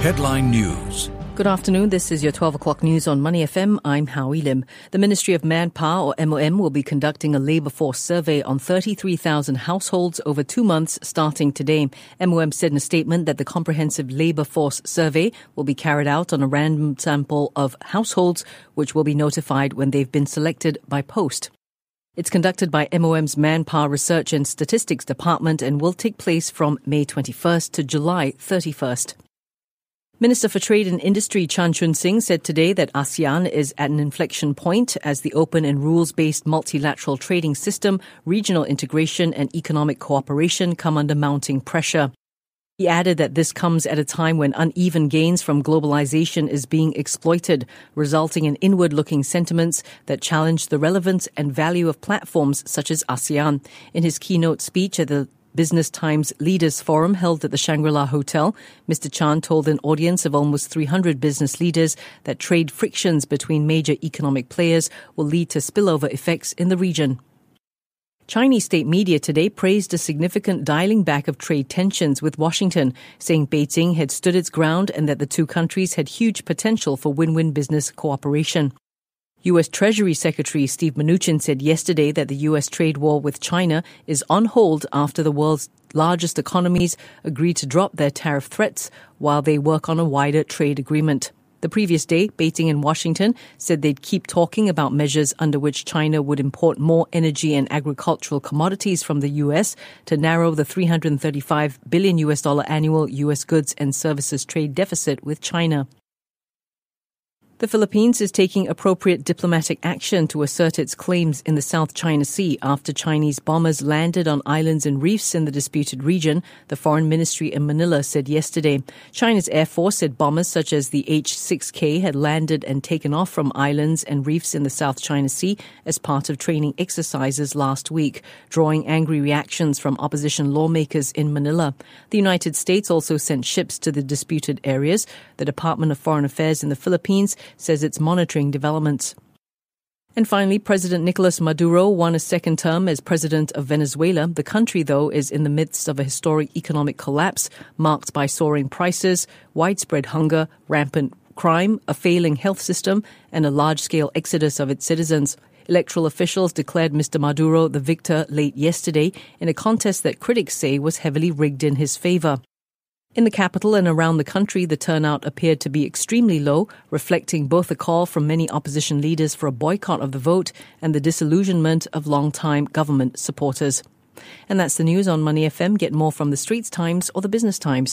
Headline News. Good afternoon. This is your 12 o'clock news on Money FM. I'm Howie Lim. The Ministry of Manpower, or MOM, will be conducting a labour force survey on 33,000 households over two months starting today. MOM said in a statement that the comprehensive labour force survey will be carried out on a random sample of households, which will be notified when they've been selected by post. It's conducted by MOM's Manpower Research and Statistics Department and will take place from May 21st to July 31st. Minister for Trade and Industry Chan Chun Sing said today that ASEAN is at an inflection point as the open and rules based multilateral trading system, regional integration, and economic cooperation come under mounting pressure. He added that this comes at a time when uneven gains from globalization is being exploited, resulting in inward looking sentiments that challenge the relevance and value of platforms such as ASEAN. In his keynote speech at the Business Times Leaders Forum held at the Shangri La Hotel, Mr. Chan told an audience of almost 300 business leaders that trade frictions between major economic players will lead to spillover effects in the region. Chinese state media today praised a significant dialing back of trade tensions with Washington, saying Beijing had stood its ground and that the two countries had huge potential for win-win business cooperation. U.S. Treasury Secretary Steve Mnuchin said yesterday that the U.S. trade war with China is on hold after the world's largest economies agreed to drop their tariff threats while they work on a wider trade agreement. The previous day, Beijing and Washington said they'd keep talking about measures under which China would import more energy and agricultural commodities from the U.S. to narrow the 335 billion U.S. dollar annual U.S. goods and services trade deficit with China. The Philippines is taking appropriate diplomatic action to assert its claims in the South China Sea after Chinese bombers landed on islands and reefs in the disputed region, the Foreign Ministry in Manila said yesterday. China's Air Force said bombers such as the H-6K had landed and taken off from islands and reefs in the South China Sea as part of training exercises last week, drawing angry reactions from opposition lawmakers in Manila. The United States also sent ships to the disputed areas. The Department of Foreign Affairs in the Philippines says it's monitoring developments. And finally, President Nicolas Maduro won a second term as president of Venezuela. The country, though, is in the midst of a historic economic collapse marked by soaring prices, widespread hunger, rampant crime, a failing health system, and a large scale exodus of its citizens. Electoral officials declared Mr. Maduro the victor late yesterday in a contest that critics say was heavily rigged in his favor. In the capital and around the country, the turnout appeared to be extremely low, reflecting both a call from many opposition leaders for a boycott of the vote and the disillusionment of long-time government supporters. And that's the news on Money FM. Get more from the Straits Times or the Business Times.